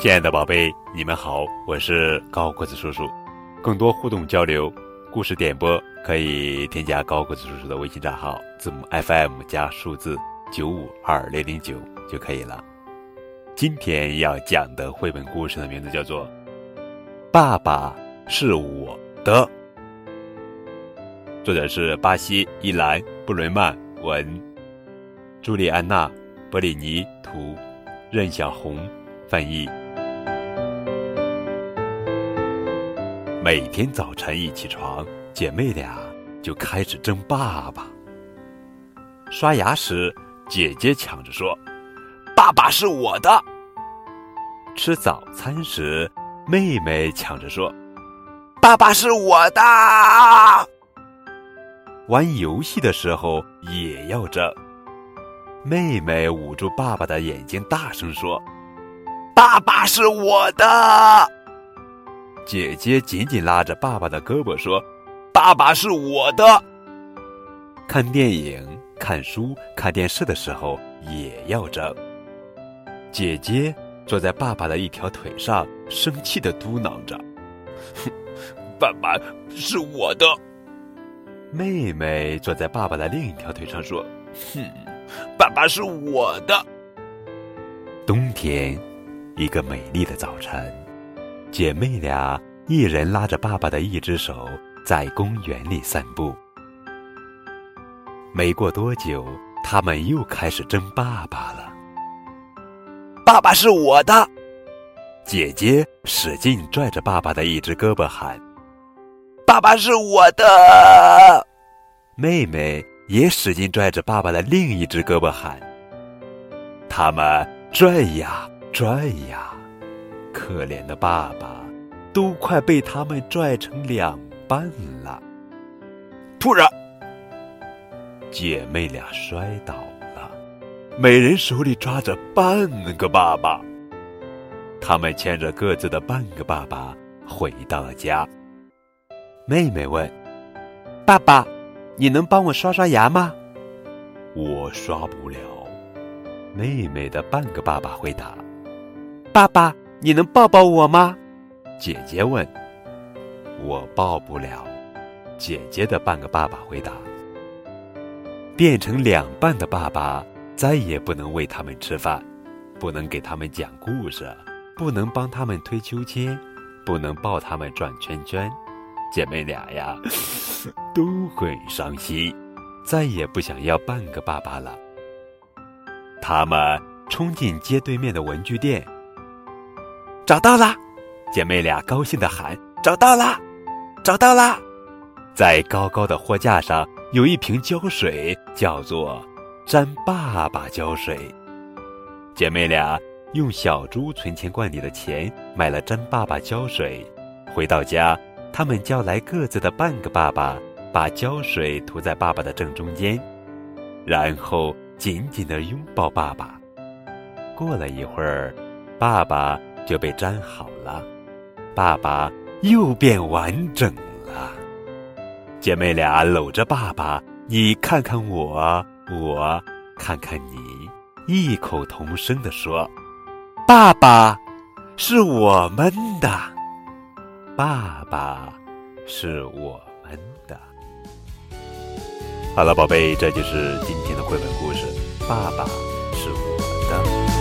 亲爱的宝贝，你们好，我是高个子叔叔。更多互动交流、故事点播，可以添加高个子叔叔的微信账号，字母 FM 加数字九五二零零九就可以了。今天要讲的绘本故事的名字叫做《爸爸是我的》，作者是巴西伊兰布伦曼文，朱莉安娜·波里尼图，任小红翻译。每天早晨一起床，姐妹俩就开始争爸爸。刷牙时，姐姐抢着说：“爸爸是我的。”吃早餐时，妹妹抢着说：“爸爸是我的。”玩游戏的时候也要争。妹妹捂住爸爸的眼睛，大声说：“爸爸是我的。”姐姐紧紧拉着爸爸的胳膊说：“爸爸是我的。”看电影、看书、看电视的时候也要争。姐姐坐在爸爸的一条腿上，生气的嘟囔着：“哼，爸爸是我的。”妹妹坐在爸爸的另一条腿上说：“哼，爸爸是我的。”冬天，一个美丽的早晨。姐妹俩一人拉着爸爸的一只手，在公园里散步。没过多久，他们又开始争爸爸了。爸爸是我的！姐姐使劲拽着爸爸的一只胳膊喊：“爸爸是我的！”妹妹也使劲拽着爸爸的另一只胳膊喊：“他们拽呀拽呀！”可怜的爸爸，都快被他们拽成两半了。突然，姐妹俩摔倒了，每人手里抓着半个爸爸。他们牵着各自的半个爸爸回到了家。妹妹问：“爸爸，你能帮我刷刷牙吗？”“我刷不了。”妹妹的半个爸爸回答。“爸爸。”你能抱抱我吗？姐姐问。我抱不了。姐姐的半个爸爸回答。变成两半的爸爸再也不能喂他们吃饭，不能给他们讲故事，不能帮他们推秋千，不能抱他们转圈圈。姐妹俩呀，都很伤心，再也不想要半个爸爸了。他们冲进街对面的文具店。找到啦！姐妹俩高兴的喊：“找到啦，找到啦！”在高高的货架上有一瓶胶水，叫做“粘爸爸胶水”。姐妹俩用小猪存钱罐里的钱买了粘爸爸胶水。回到家，他们叫来各自的半个爸爸，把胶水涂在爸爸的正中间，然后紧紧的拥抱爸爸。过了一会儿，爸爸。就被粘好了，爸爸又变完整了。姐妹俩搂着爸爸，你看看我，我看看你，异口同声地说：“爸爸是我们的，爸爸是我们的。”好了，宝贝，这就是今天的绘本故事。爸爸是我的。